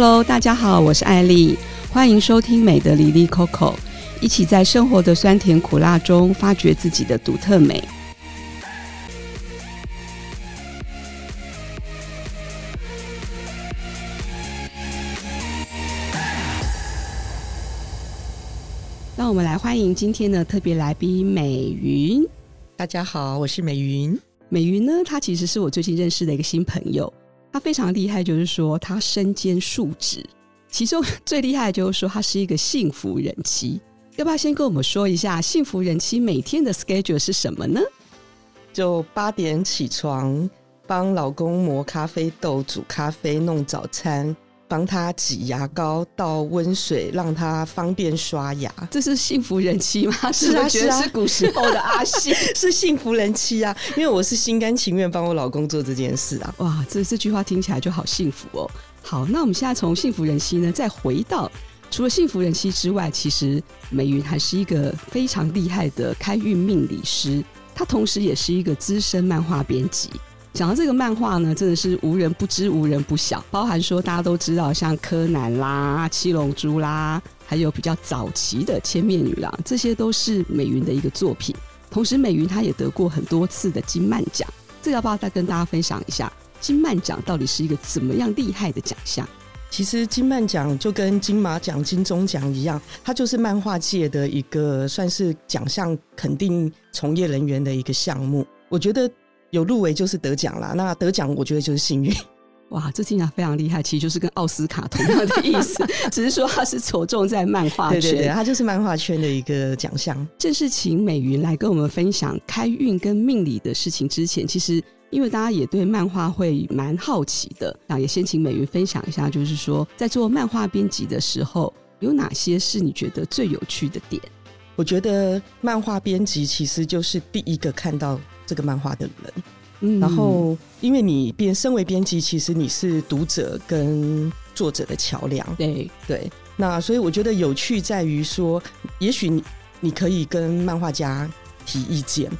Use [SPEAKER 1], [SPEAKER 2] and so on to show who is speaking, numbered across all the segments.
[SPEAKER 1] Hello，大家好，我是艾丽，欢迎收听美的黎黎 Coco，一起在生活的酸甜苦辣中发掘自己的独特美。让我们来欢迎今天的特别来宾美云。
[SPEAKER 2] 大家好，我是美云。
[SPEAKER 1] 美云呢，她其实是我最近认识的一个新朋友。非常厉害，就是说他身兼数职，其中 最厉害的就是说他是一个幸福人妻。要不要先跟我们说一下幸福人妻每天的 schedule 是什么呢？
[SPEAKER 2] 就八点起床，帮老公磨咖啡豆、煮咖啡、弄早餐。帮他挤牙膏，倒温水，让他方便刷牙。
[SPEAKER 1] 这是幸福人妻吗？
[SPEAKER 2] 是啊，
[SPEAKER 1] 是啊，是古时候的阿信，
[SPEAKER 2] 是幸福人妻啊！因为我是心甘情愿帮我老公做这件事啊！
[SPEAKER 1] 哇，这这句话听起来就好幸福哦。好，那我们现在从幸福人妻呢，再回到除了幸福人妻之外，其实美云还是一个非常厉害的开运命理师，她同时也是一个资深漫画编辑。讲到这个漫画呢，真的是无人不知，无人不晓。包含说大家都知道，像柯南啦、七龙珠啦，还有比较早期的千面女郎，这些都是美云的一个作品。同时，美云她也得过很多次的金漫奖。这个要不要再跟大家分享一下？金漫奖到底是一个怎么样厉害的奖项？
[SPEAKER 2] 其实金漫奖就跟金马奖、金钟奖一样，它就是漫画界的一个算是奖项肯定从业人员的一个项目。我觉得。有入围就是得奖啦，那得奖我觉得就是幸运。
[SPEAKER 1] 哇，这听起来非常厉害，其实就是跟奥斯卡同样的意思，只是说它是着重在漫画圈，
[SPEAKER 2] 对对对，它就是漫画圈的一个奖项。
[SPEAKER 1] 正式请美云来跟我们分享开运跟命理的事情之前，其实因为大家也对漫画会蛮好奇的，那也先请美云分享一下，就是说在做漫画编辑的时候，有哪些是你觉得最有趣的点？
[SPEAKER 2] 我觉得漫画编辑其实就是第一个看到。这个漫画的人，嗯，然后因为你编身为编辑，其实你是读者跟作者的桥梁，
[SPEAKER 1] 对
[SPEAKER 2] 对。那所以我觉得有趣在于说，也许你你可以跟漫画家提意见，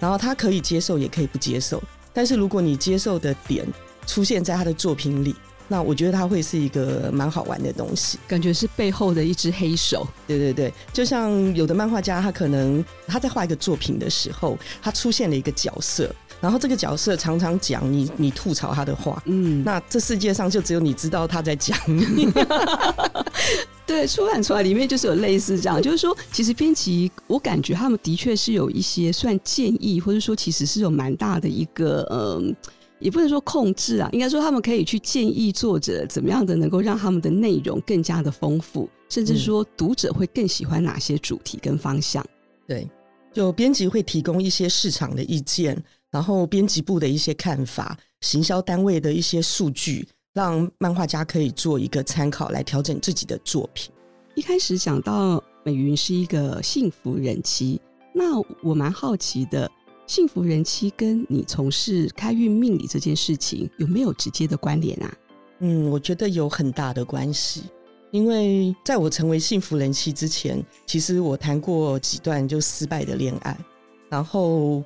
[SPEAKER 2] 然后他可以接受，也可以不接受。但是如果你接受的点出现在他的作品里。那我觉得它会是一个蛮好玩的东西，
[SPEAKER 1] 感觉是背后的一只黑手。
[SPEAKER 2] 对对对，就像有的漫画家，他可能他在画一个作品的时候，他出现了一个角色，然后这个角色常常讲你你吐槽他的话，嗯，那这世界上就只有你知道他在讲你。
[SPEAKER 1] 对，出版出来里面就是有类似这样，就是说，其实编辑我感觉他们的确是有一些算建议，或者说其实是有蛮大的一个嗯。也不能说控制啊，应该说他们可以去建议作者怎么样的能够让他们的内容更加的丰富，甚至说读者会更喜欢哪些主题跟方向。
[SPEAKER 2] 对，就编辑会提供一些市场的意见，然后编辑部的一些看法，行销单位的一些数据，让漫画家可以做一个参考来调整自己的作品。
[SPEAKER 1] 一开始讲到美云是一个幸福人妻，那我蛮好奇的。幸福人妻跟你从事开运命理这件事情有没有直接的关联啊？
[SPEAKER 2] 嗯，我觉得有很大的关系，因为在我成为幸福人妻之前，其实我谈过几段就失败的恋爱，然后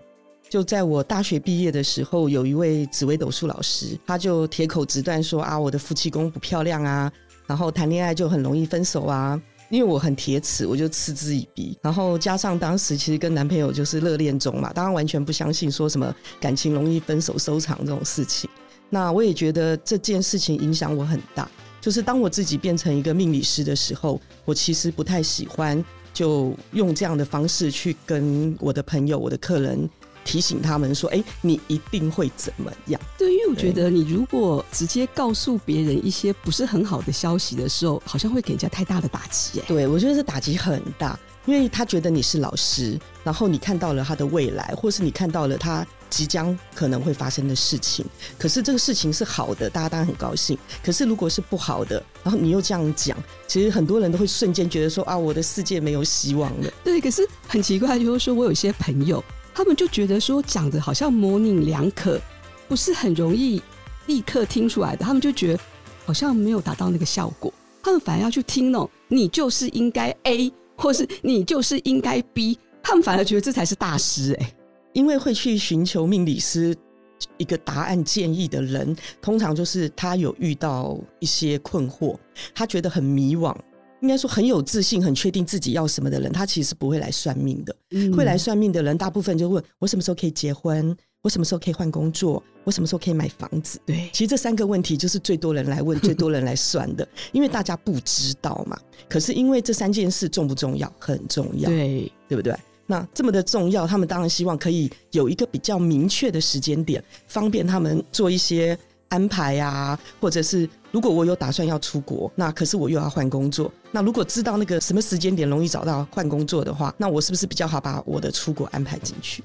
[SPEAKER 2] 就在我大学毕业的时候，有一位紫微斗数老师，他就铁口直断说啊，我的夫妻宫不漂亮啊，然后谈恋爱就很容易分手啊。因为我很铁齿，我就嗤之以鼻。然后加上当时其实跟男朋友就是热恋中嘛，当然完全不相信说什么感情容易分手收场这种事情。那我也觉得这件事情影响我很大。就是当我自己变成一个命理师的时候，我其实不太喜欢就用这样的方式去跟我的朋友、我的客人。提醒他们说：“哎，你一定会怎么样？”
[SPEAKER 1] 对，因为我觉得你如果直接告诉别人一些不是很好的消息的时候，好像会给人家太大的打击。哎，
[SPEAKER 2] 对，我觉得这打击很大，因为他觉得你是老师，然后你看到了他的未来，或是你看到了他即将可能会发生的事情。可是这个事情是好的，大家当然很高兴。可是如果是不好的，然后你又这样讲，其实很多人都会瞬间觉得说：“啊，我的世界没有希望了。”
[SPEAKER 1] 对，可是很奇怪，就是说我有一些朋友。他们就觉得说讲的好像模棱两可，不是很容易立刻听出来的。他们就觉得好像没有达到那个效果，他们反而要去听哦，你就是应该 A，或是你就是应该 B，他们反而觉得这才是大师哎，
[SPEAKER 2] 因为会去寻求命理师一个答案建议的人，通常就是他有遇到一些困惑，他觉得很迷惘，应该说很有自信、很确定自己要什么的人，他其实不会来算命的。嗯、会来算命的人，大部分就问我什么时候可以结婚，我什么时候可以换工作，我什么时候可以买房子。
[SPEAKER 1] 对，
[SPEAKER 2] 其实这三个问题就是最多人来问、最多人来算的，因为大家不知道嘛。可是因为这三件事重不重要？很重要，
[SPEAKER 1] 对，
[SPEAKER 2] 对不对？那这么的重要，他们当然希望可以有一个比较明确的时间点，方便他们做一些安排啊，或者是如果我有打算要出国，那可是我又要换工作，那如果知道那个什么时间点容易找到换工作的话，那我是不是比较好把我的出国安排进去？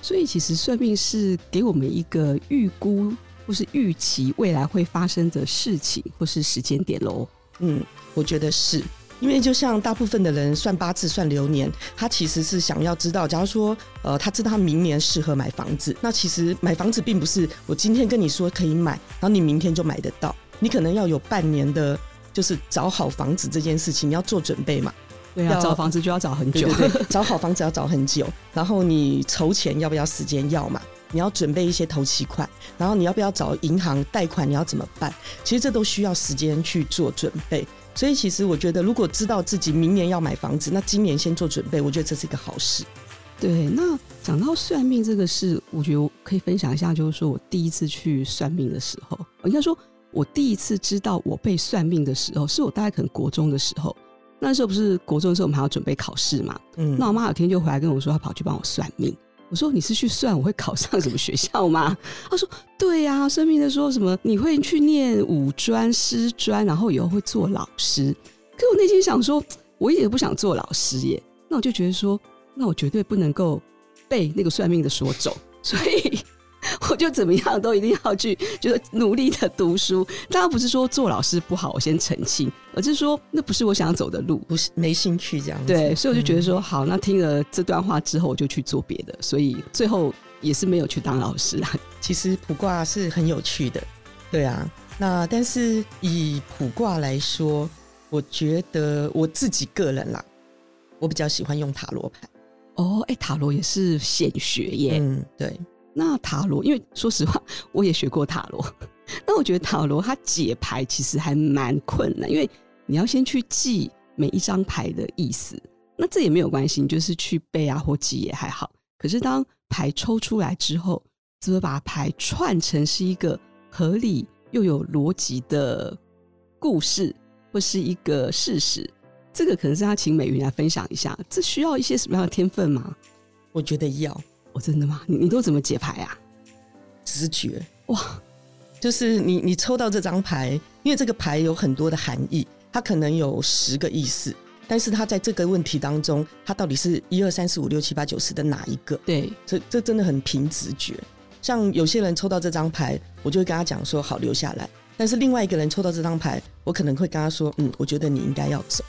[SPEAKER 1] 所以其实算命是给我们一个预估或是预期未来会发生的事情或是时间点喽。
[SPEAKER 2] 嗯，我觉得是。因为就像大部分的人算八字、算流年，他其实是想要知道，假如说，呃，他知道他明年适合买房子，那其实买房子并不是我今天跟你说可以买，然后你明天就买得到，你可能要有半年的，就是找好房子这件事情，你要做准备嘛。
[SPEAKER 1] 对啊，找房子就要找很久，
[SPEAKER 2] 对对对，找好房子要找很久，然后你筹钱要不要时间要嘛？你要准备一些头期款，然后你要不要找银行贷款？你要怎么办？其实这都需要时间去做准备。所以，其实我觉得，如果知道自己明年要买房子，那今年先做准备，我觉得这是一个好事。
[SPEAKER 1] 对，那讲到算命这个事，我觉得我可以分享一下，就是说我第一次去算命的时候，应该说，我第一次知道我被算命的时候，是我大概可能国中的时候。那时候不是国中的时候，我们还要准备考试嘛？嗯，那我妈有天就回来跟我说，她跑去帮我算命。我说，你是去算我会考上什么学校吗？他说对呀、啊，算命的说什么你会去念五专师专，然后以后会做老师。可我内心想说，我一点都不想做老师耶。那我就觉得说，那我绝对不能够被那个算命的说走，所以。我就怎么样都一定要去，就是努力的读书。当然不是说做老师不好，我先澄清，而是说那不是我想要走的路，
[SPEAKER 2] 不是没兴趣这样子。
[SPEAKER 1] 对，所以我就觉得说，好，那听了这段话之后，我就去做别的。所以最后也是没有去当老师啊。
[SPEAKER 2] 其实卜卦是很有趣的，对啊。那但是以卜卦来说，我觉得我自己个人啦，我比较喜欢用塔罗牌。
[SPEAKER 1] 哦，哎，塔罗也是显学耶。
[SPEAKER 2] 嗯，对。
[SPEAKER 1] 那塔罗，因为说实话，我也学过塔罗。那我觉得塔罗它解牌其实还蛮困难，因为你要先去记每一张牌的意思。那这也没有关系，你就是去背啊或记也还好。可是当牌抽出来之后，怎么把牌串成是一个合理又有逻辑的故事，或是一个事实，这个可能是要请美云来分享一下。这需要一些什么样的天分吗？
[SPEAKER 2] 我觉得要。
[SPEAKER 1] 我、哦、真的吗？你你都怎么解牌啊？
[SPEAKER 2] 直觉哇，就是你你抽到这张牌，因为这个牌有很多的含义，它可能有十个意思，但是它在这个问题当中，它到底是一二三四五六七八九十的哪一个？
[SPEAKER 1] 对，
[SPEAKER 2] 这这真的很凭直觉。像有些人抽到这张牌，我就会跟他讲说好留下来，但是另外一个人抽到这张牌，我可能会跟他说，嗯，我觉得你应该要走。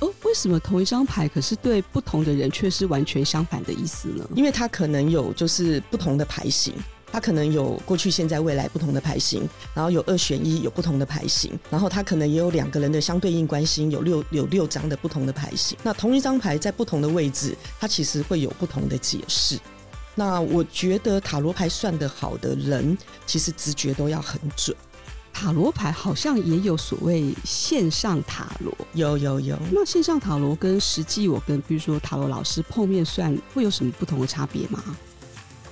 [SPEAKER 1] 哦，为什么同一张牌，可是对不同的人却是完全相反的意思呢？
[SPEAKER 2] 因为它可能有就是不同的牌型，它可能有过去、现在、未来不同的牌型，然后有二选一，有不同的牌型，然后它可能也有两个人的相对应关系，有六有六张的不同的牌型。那同一张牌在不同的位置，它其实会有不同的解释。那我觉得塔罗牌算得好的人，其实直觉都要很准。
[SPEAKER 1] 塔罗牌好像也有所谓线上塔罗，
[SPEAKER 2] 有有有。
[SPEAKER 1] 那线上塔罗跟实际我跟比如说塔罗老师碰面算会有什么不同的差别吗？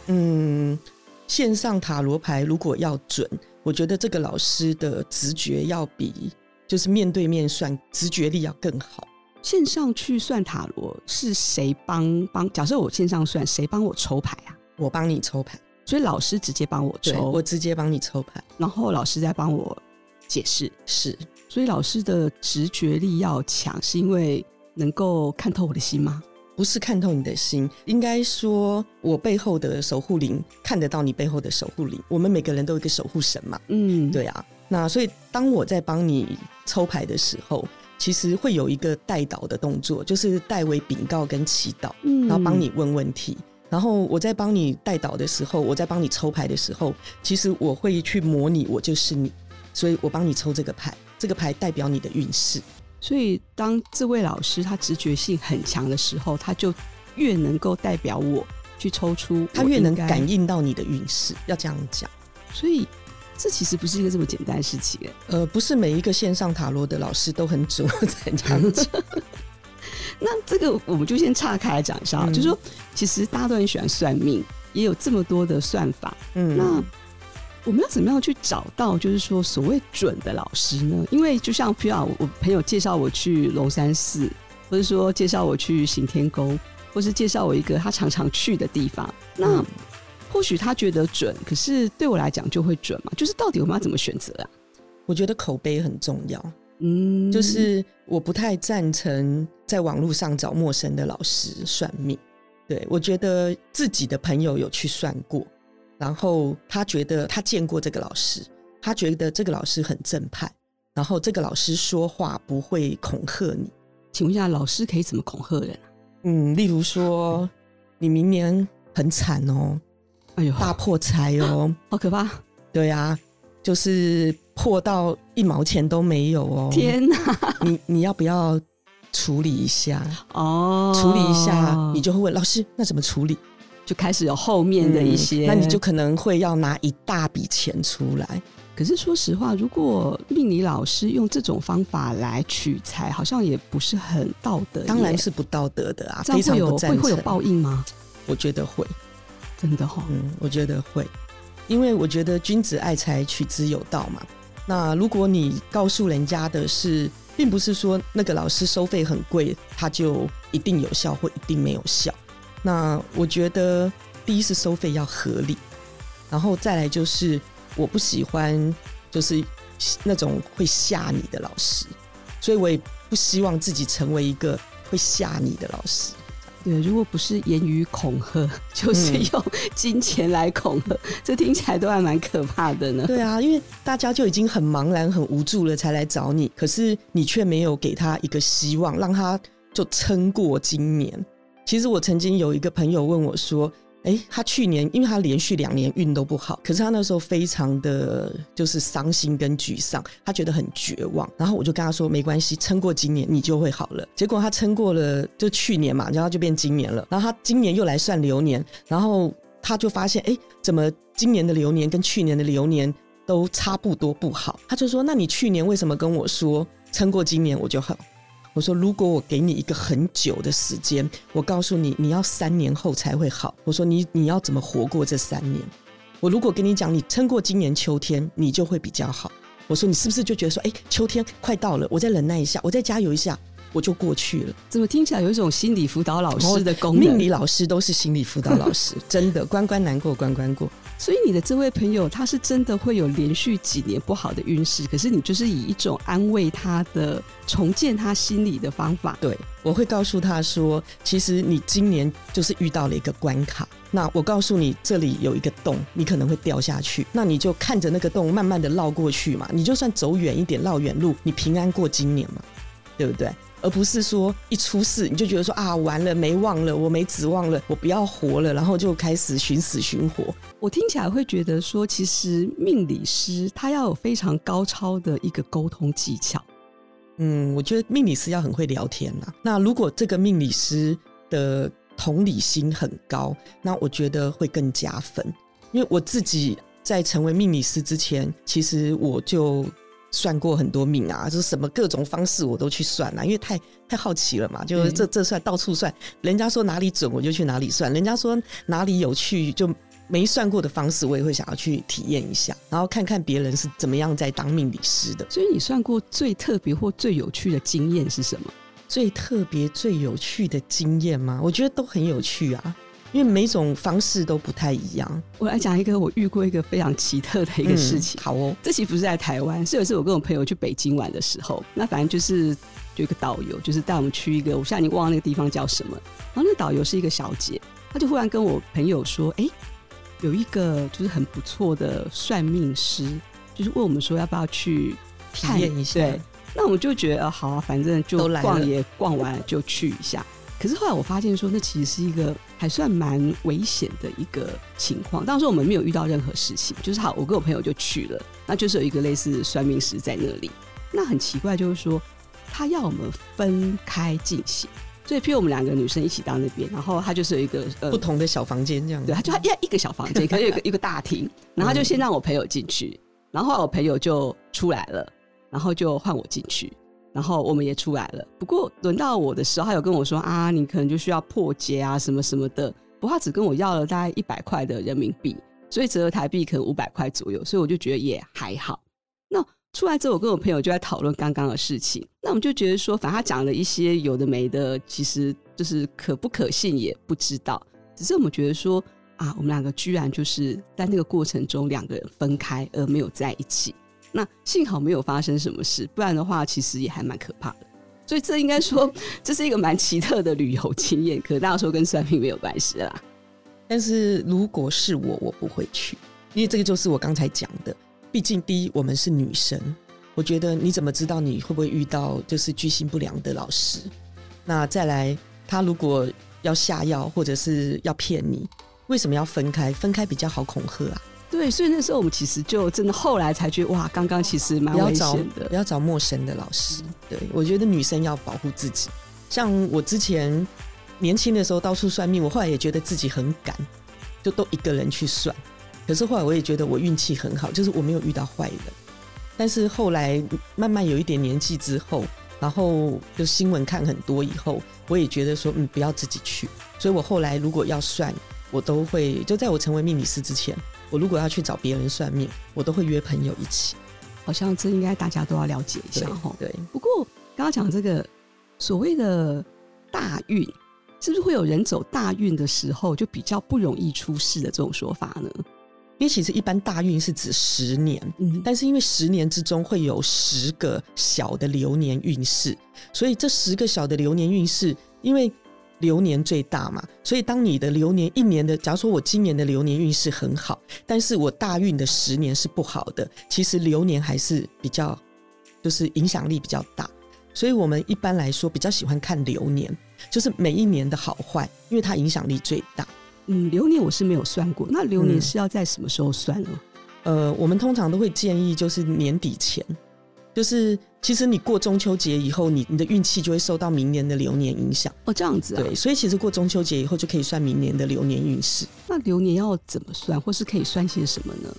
[SPEAKER 2] 嗯，线上塔罗牌如果要准，我觉得这个老师的直觉要比就是面对面算直觉力要更好。
[SPEAKER 1] 线上去算塔罗是谁帮帮？假设我线上算，谁帮我抽牌啊？
[SPEAKER 2] 我帮你抽牌。
[SPEAKER 1] 所以老师直接帮我抽，
[SPEAKER 2] 我直接帮你抽牌，
[SPEAKER 1] 然后老师再帮我解释。
[SPEAKER 2] 是，
[SPEAKER 1] 所以老师的直觉力要强，是因为能够看透我的心吗？
[SPEAKER 2] 不是看透你的心，应该说我背后的守护灵看得到你背后的守护灵。我们每个人都有一个守护神嘛，嗯，对啊。那所以当我在帮你抽牌的时候，其实会有一个代导的动作，就是代为禀告跟祈祷，嗯，然后帮你问问题。然后我在帮你带导的时候，我在帮你抽牌的时候，其实我会去模拟我就是你，所以我帮你抽这个牌，这个牌代表你的运势。
[SPEAKER 1] 所以当这位老师他直觉性很强的时候，他就越能够代表我去抽出，
[SPEAKER 2] 他越能感应到你的运势，要这样讲。
[SPEAKER 1] 所以这其实不是一个这么简单的事情。
[SPEAKER 2] 呃，不是每一个线上塔罗的老师都很准，我才这样讲。
[SPEAKER 1] 那这个我们就先岔开来讲一下，嗯、就是说，其实大家都很喜欢算命，也有这么多的算法。嗯，那我们要怎么样去找到，就是说所谓准的老师呢？因为就像譬如啊，我朋友介绍我去龙山寺，或者说介绍我去行天宫，或是介绍我一个他常常去的地方，那、嗯、或许他觉得准，可是对我来讲就会准嘛？就是到底我们要怎么选择啊？
[SPEAKER 2] 我觉得口碑很重要。嗯，就是我不太赞成在网络上找陌生的老师算命。对，我觉得自己的朋友有去算过，然后他觉得他见过这个老师，他觉得这个老师很正派，然后这个老师说话不会恐吓你。
[SPEAKER 1] 请问一下，老师可以怎么恐吓人？
[SPEAKER 2] 嗯，例如说你明年很惨哦，哎呦，大破财哦，
[SPEAKER 1] 好可怕。
[SPEAKER 2] 对啊，就是。破到一毛钱都没有哦！
[SPEAKER 1] 天哪，
[SPEAKER 2] 你你要不要处理一下？哦，处理一下，你就会问老师，那怎么处理？
[SPEAKER 1] 就开始有后面的一些，
[SPEAKER 2] 嗯，那你就可能会要拿一大笔钱出来。
[SPEAKER 1] 可是说实话，如果命理老师用这种方法来取财，好像也不是很道德。
[SPEAKER 2] 当然是不道德的啊！
[SPEAKER 1] 非常。会会有报应吗？
[SPEAKER 2] 我觉得会，
[SPEAKER 1] 真的哈，哦。
[SPEAKER 2] 嗯，我觉得会，因为我觉得君子爱财，取之有道嘛。那如果你告诉人家的是，并不是说那个老师收费很贵，他就一定有效或一定没有效。那我觉得，第一是收费要合理，然后再来就是我不喜欢就是那种会吓你的老师，所以我也不希望自己成为一个会吓你的老师。
[SPEAKER 1] 对，如果不是言语恐吓，就是用金钱来恐吓，嗯、这听起来都还蛮可怕的呢。
[SPEAKER 2] 对啊，因为大家就已经很茫然、很无助了，才来找你，可是你却没有给他一个希望，让他就撑过今年。其实我曾经有一个朋友问我说。哎，他去年因为他连续两年运都不好，可是他那时候非常的就是伤心跟沮丧，他觉得很绝望。然后我就跟他说，没关系，撑过今年你就会好了。结果他撑过了，就去年嘛，然后就变今年了。然后他今年又来算流年，然后他就发现，哎，怎么今年的流年跟去年的流年都差不多不好？他就说，那你去年为什么跟我说撑过今年我就好？我说：“如果我给你一个很久的时间，我告诉你，你要三年后才会好。我说你你要怎么活过这三年？我如果跟你讲，你撑过今年秋天，你就会比较好。我说你是不是就觉得说，哎，秋天快到了，我再忍耐一下，我再加油一下，我就过去了？怎么听起来有一种心理辅导老师的功能？命理老师都是心理辅导老师，真的关关难过关关过。”
[SPEAKER 1] 所以你的这位朋友，他是真的会有连续几年不好的运势，可是你就是以一种安慰他的、重建他心理的方法。
[SPEAKER 2] 对，我会告诉他说，其实你今年就是遇到了一个关卡。那我告诉你，这里有一个洞，你可能会掉下去。那你就看着那个洞，慢慢的绕过去嘛。你就算走远一点，绕远路，你平安过今年嘛，对不对？而不是说一出事你就觉得说啊，完了没望了，我没指望了，我不要活了，然后就开始寻死寻活。
[SPEAKER 1] 我听起来会觉得说，其实命理师他要有非常高超的一个沟通技巧。
[SPEAKER 2] 嗯，我觉得命理师要很会聊天呐。那如果这个命理师的同理心很高，那我觉得会更加分。因为我自己在成为命理师之前，其实我就。算过很多命啊，就是什么各种方式我都去算啊，因为太太好奇了嘛，就是这这算到处算，人家说哪里准我就去哪里算，人家说哪里有趣就没算过的方式我也会想要去体验一下，然后看看别人是怎么样在当命理师的。
[SPEAKER 1] 所以你算过最特别或最有趣的经验是什么？
[SPEAKER 2] 最特别最有趣的经验吗？我觉得都很有趣啊。因为每种方式都不太一样。
[SPEAKER 1] 我来讲一个我遇过一个非常奇特的一个事情。
[SPEAKER 2] 嗯、好哦，
[SPEAKER 1] 这期不是在台湾，是有一次我跟我朋友去北京玩的时候，那反正就是有一个导游，就是带我们去一个，我现在已经忘了那个地方叫什么。然后那个导游是一个小姐，她就忽然跟我朋友说：“哎，有一个就是很不错的算命师，就是问我们说要不要去
[SPEAKER 2] 体验一下。”对，
[SPEAKER 1] 那我们就觉得好啊，反正就逛也逛完了就去一下。可是后来我发现说，那其实是一个还算蛮危险的一个情况。当时我们没有遇到任何事情，就是好，我跟我朋友就去了，那就是有一个类似算命师在那里。那很奇怪，就是说他要我们分开进行，所以，譬如我们两个女生一起到那边，然后他就是有一个呃
[SPEAKER 2] 不同的小房间这样。
[SPEAKER 1] 对，他就要一个小房间，可能有一个一个大厅，然后他就先让我朋友进去，然后我朋友就出来了，然后就换我进去，然后我们也出来了。不过轮到我的时候，他有跟我说啊，你可能就需要破解啊，什么什么的。不过他只跟我要了大概一百块的人民币，所以折合台币可能五百块左右，所以我就觉得也还好。那出来之后，我跟我朋友就在讨论刚刚的事情。那我们就觉得说，反正他讲了一些有的没的，其实就是可不可信也不知道。只是我们觉得说，啊，我们两个居然就是在那个过程中两个人分开而没有在一起。那幸好没有发生什么事，不然的话，其实也还蛮可怕的。所以这应该说，这是一个蛮奇特的旅游经验。可大家说跟算命没有关系啦。
[SPEAKER 2] 但是如果是我，我不会去，因为这个就是我刚才讲的。毕竟，第一，我们是女生，我觉得你怎么知道你会不会遇到就是居心不良的老师？那再来，他如果要下药或者是要骗你，为什么要分开？分开比较好恐吓啊。
[SPEAKER 1] 对，所以那时候我们其实就真的后来才觉得，哇，刚刚其实蛮危险的。不要找，
[SPEAKER 2] 不要找陌生的老师。对，我觉得女生要保护自己。像我之前年轻的时候到处算命，我后来也觉得自己很敢，就都一个人去算。可是后来我也觉得我运气很好，就是我没有遇到坏人。但是后来慢慢有一点年纪之后，然后就新闻看很多以后，我也觉得说，嗯，不要自己去。所以我后来如果要算，我都会就在我成为命理师之前，我如果要去找别人算命，我都会约朋友一起。
[SPEAKER 1] 好像这应该大家都要了解一下哈。
[SPEAKER 2] 对。
[SPEAKER 1] 不过刚刚讲这个所谓的大运，是不是会有人走大运的时候就比较不容易出事的这种说法呢？
[SPEAKER 2] 因为其实一般大运是指十年，嗯，但是因为十年之中会有十个小的流年运势，所以这十个小的流年运势，因为流年最大嘛，所以当你的流年一年的，假如说我今年的流年运势很好，但是我大运的十年是不好的，其实流年还是比较，就是影响力比较大，所以我们一般来说比较喜欢看流年，就是每一年的好坏，因为它影响力最大。
[SPEAKER 1] 嗯，流年我是没有算过。那流年是要在什么时候算呢？
[SPEAKER 2] 嗯、呃，我们通常都会建议就是年底前，就是其实你过中秋节以后，你你的运气就会受到明年的流年影响。
[SPEAKER 1] 哦，这样子啊。
[SPEAKER 2] 对，所以其实过中秋节以后就可以算明年的流年运势。
[SPEAKER 1] 那流年要怎么算，或是可以算些什么呢？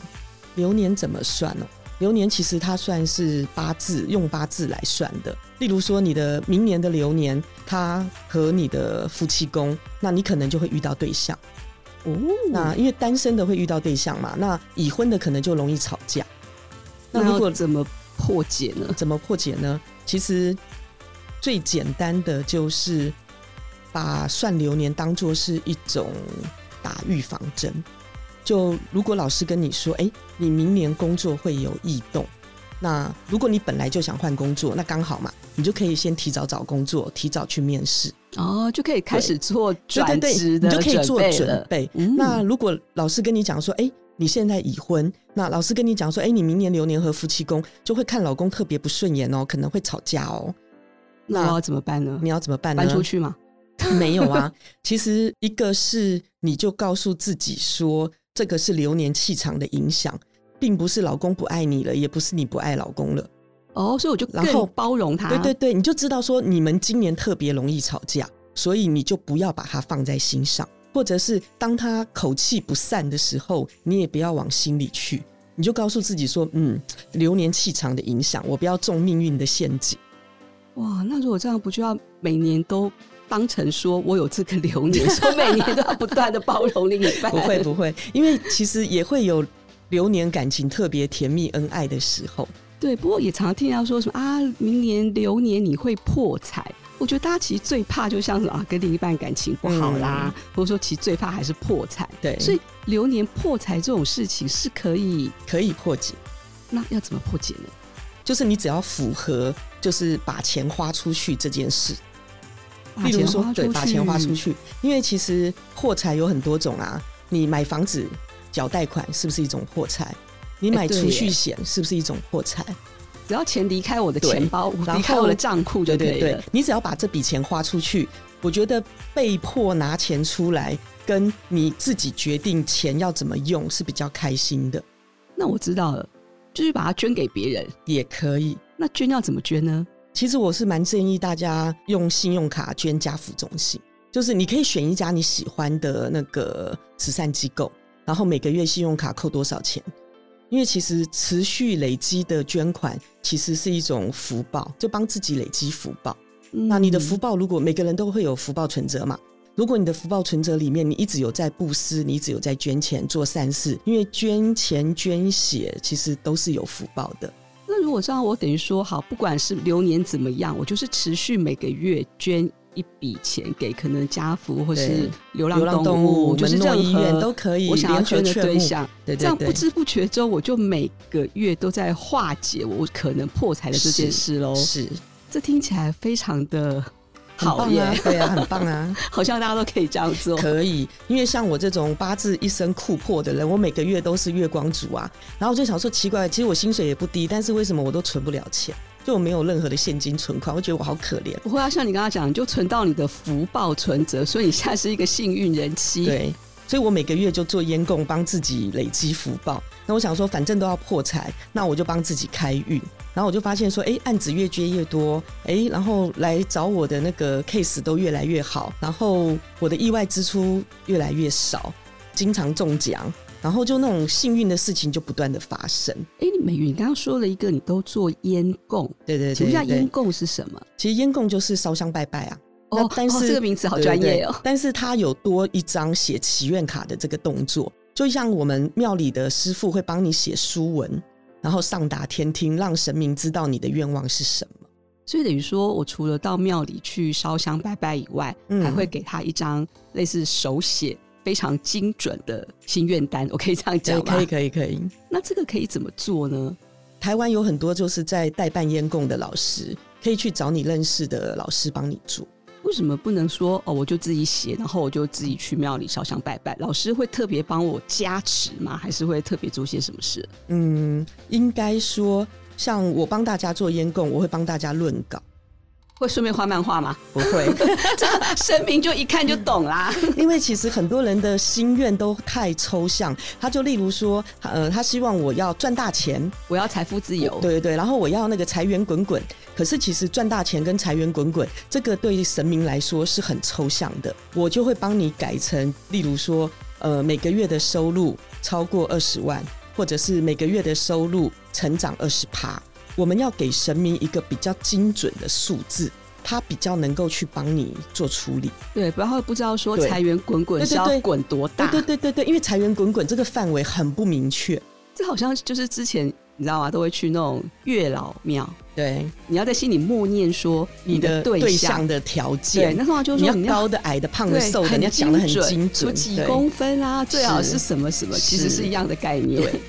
[SPEAKER 2] 流年怎么算呢？流年其实它算是八字，用八字来算的。例如说，你的明年的流年，它和你的夫妻宫，那你可能就会遇到对象。哦，那因为单身的会遇到对象嘛，那已婚的可能就容易吵架。
[SPEAKER 1] 那如果怎么破解呢？
[SPEAKER 2] 怎么破解呢？其实最简单的就是把算流年当做是一种打预防针。就如果老师跟你说，哎，你明年工作会有异动，那如果你本来就想换工作，那刚好嘛，你就可以先提早找工作，提早去面试，
[SPEAKER 1] 哦，就可以开始做转职的准备，
[SPEAKER 2] 你就可以做准备。嗯、那如果老师跟你讲说，哎，你现在已婚，那老师跟你讲说，哎，你明年流年和夫妻宫就会看老公特别不顺眼哦，可能会吵架哦。
[SPEAKER 1] 那我要怎么办呢？
[SPEAKER 2] 你要怎么办呢？
[SPEAKER 1] 搬出去吗？
[SPEAKER 2] 没有啊，其实一个是你就告诉自己说。这个是流年气场的影响，并不是老公不爱你了，也不是你不爱老公了。
[SPEAKER 1] 哦，所以我就然后包容他。
[SPEAKER 2] 对对对，你就知道说你们今年特别容易吵架，所以你就不要把它放在心上，或者是当他口气不善的时候，你也不要往心里去，你就告诉自己说，嗯，流年气场的影响，我不要中命运的陷阱。
[SPEAKER 1] 哇，那如果这样，不就要每年都？当成说我有这个流年，说每年都要不断的包容另一半。
[SPEAKER 2] 不会不会，因为其实也会有流年感情特别甜蜜恩爱的时候。
[SPEAKER 1] 对，不过也常常听到说什么啊，明年流年你会破财。我觉得大家其实最怕就像是啊，跟另一半感情不好啦，嗯、或者说其实最怕还是破财。
[SPEAKER 2] 对，
[SPEAKER 1] 所以流年破财这种事情是可以
[SPEAKER 2] 可以破解。
[SPEAKER 1] 那要怎么破解呢？
[SPEAKER 2] 就是你只要符合，就是把钱花出去这件事。例如说，对，把钱花出去，因为其实破财有很多种啊。你买房子缴贷款是不是一种破财？你买储蓄险是不是一种破财？
[SPEAKER 1] 只要钱离开我的钱包，离开我的账户就对了。对对对，
[SPEAKER 2] 你只要把这笔钱花出去，我觉得被迫拿钱出来，跟你自己决定钱要怎么用是比较开心的。
[SPEAKER 1] 那我知道了，就是把它捐给别人
[SPEAKER 2] 也可以。
[SPEAKER 1] 那捐要怎么捐呢？
[SPEAKER 2] 其实我是蛮建议大家用信用卡捐家福中心，就是你可以选一家你喜欢的那个慈善机构，然后每个月信用卡扣多少钱。因为其实持续累积的捐款，其实是一种福报，就帮自己累积福报。嗯。那你的福报，如果每个人都会有福报存折嘛？如果你的福报存折里面，你一直有在布施，你一直有在捐钱做善事，因为捐钱捐血其实都是有福报的。
[SPEAKER 1] 那如果这样，我等于说好，不管是流年怎么样，我就是持续每个月捐一笔钱给可能家福或是流浪动物，就是任何医院都可以，我想要捐的对象。对对对，这样不知不觉中，我就每个月都在化解我可能破财的这件事喽。是，这听起来非常的。好耶，
[SPEAKER 2] 对啊，很棒啊！
[SPEAKER 1] 好像大家都可以这样做。
[SPEAKER 2] 可以，因为像我这种八字一生库破的人，我每个月都是月光族啊。然后我就想说，奇怪，其实我薪水也不低，但是为什么我都存不了钱？就我没有任何的现金存款，我觉得我好可怜。
[SPEAKER 1] 不会啊，像你刚刚讲，就存到你的福报存折，所以你现在是一个幸运人妻。
[SPEAKER 2] 对，所以我每个月就做烟供，帮自己累积福报。那我想说，反正都要破财，那我就帮自己开运。然后我就发现说，哎，案子越接越多，哎，然后来找我的那个 case 都越来越好，然后我的意外支出越来越少，经常中奖，然后就那种幸运的事情就不断的发生。
[SPEAKER 1] 哎，美云，你刚刚说了一个，你都做烟供，
[SPEAKER 2] 对对对，
[SPEAKER 1] 请问一下烟供是什么？
[SPEAKER 2] 其实烟供就是烧香拜拜啊。
[SPEAKER 1] 哦，但是、哦、这个名词好专业哦。
[SPEAKER 2] 但是它有多一张写祈愿卡的这个动作，就像我们庙里的师傅会帮你写书文。然后上达天听，让神明知道你的愿望是什么。
[SPEAKER 1] 所以等于说，我除了到庙里去烧香拜拜以外，嗯、还会给他一张类似手写非常精准的心愿单。我可以这样讲吗？
[SPEAKER 2] 可以，可以，可以。
[SPEAKER 1] 那这个可以怎么做呢？
[SPEAKER 2] 台湾有很多就是在代办烟供的老师，可以去找你认识的老师帮你做。
[SPEAKER 1] 为什么不能说哦？我就自己写，然后我就自己去庙里烧香拜拜。老师会特别帮我加持吗？还是会特别做些什么事？
[SPEAKER 2] 嗯，应该说，像我帮大家做烟供，我会帮大家论稿。
[SPEAKER 1] 会顺便画漫画吗？
[SPEAKER 2] 不会，
[SPEAKER 1] 这神明就一看就懂啦。
[SPEAKER 2] 因为其实很多人的心愿都太抽象，他就例如说，呃，他希望我要赚大钱，
[SPEAKER 1] 我要财富自由，
[SPEAKER 2] 对对对，然后我要那个财源滚滚。可是其实赚大钱跟财源滚滚，这个对神明来说是很抽象的。我就会帮你改成，例如说，呃，每个月的收入超过二十万，或者是每个月的收入成长二十趴。我们要给神明一个比较精准的数字，他比较能够去帮你做处理。
[SPEAKER 1] 对，不然后不知道说财源滚滚是要滚多大。
[SPEAKER 2] 对对对对对，因为财源滚滚这个范围很不明确。
[SPEAKER 1] 这好像就是之前你知道吗？都会去那种月老庙。
[SPEAKER 2] 对，
[SPEAKER 1] 你要在心里默念说你的对象
[SPEAKER 2] 的条件。
[SPEAKER 1] 对，那话就是说你要
[SPEAKER 2] 高的、矮的、胖的、瘦的，你要讲的很精准，
[SPEAKER 1] 说几公分啊，最好是什么什么，其实是一样的概念。
[SPEAKER 2] 对。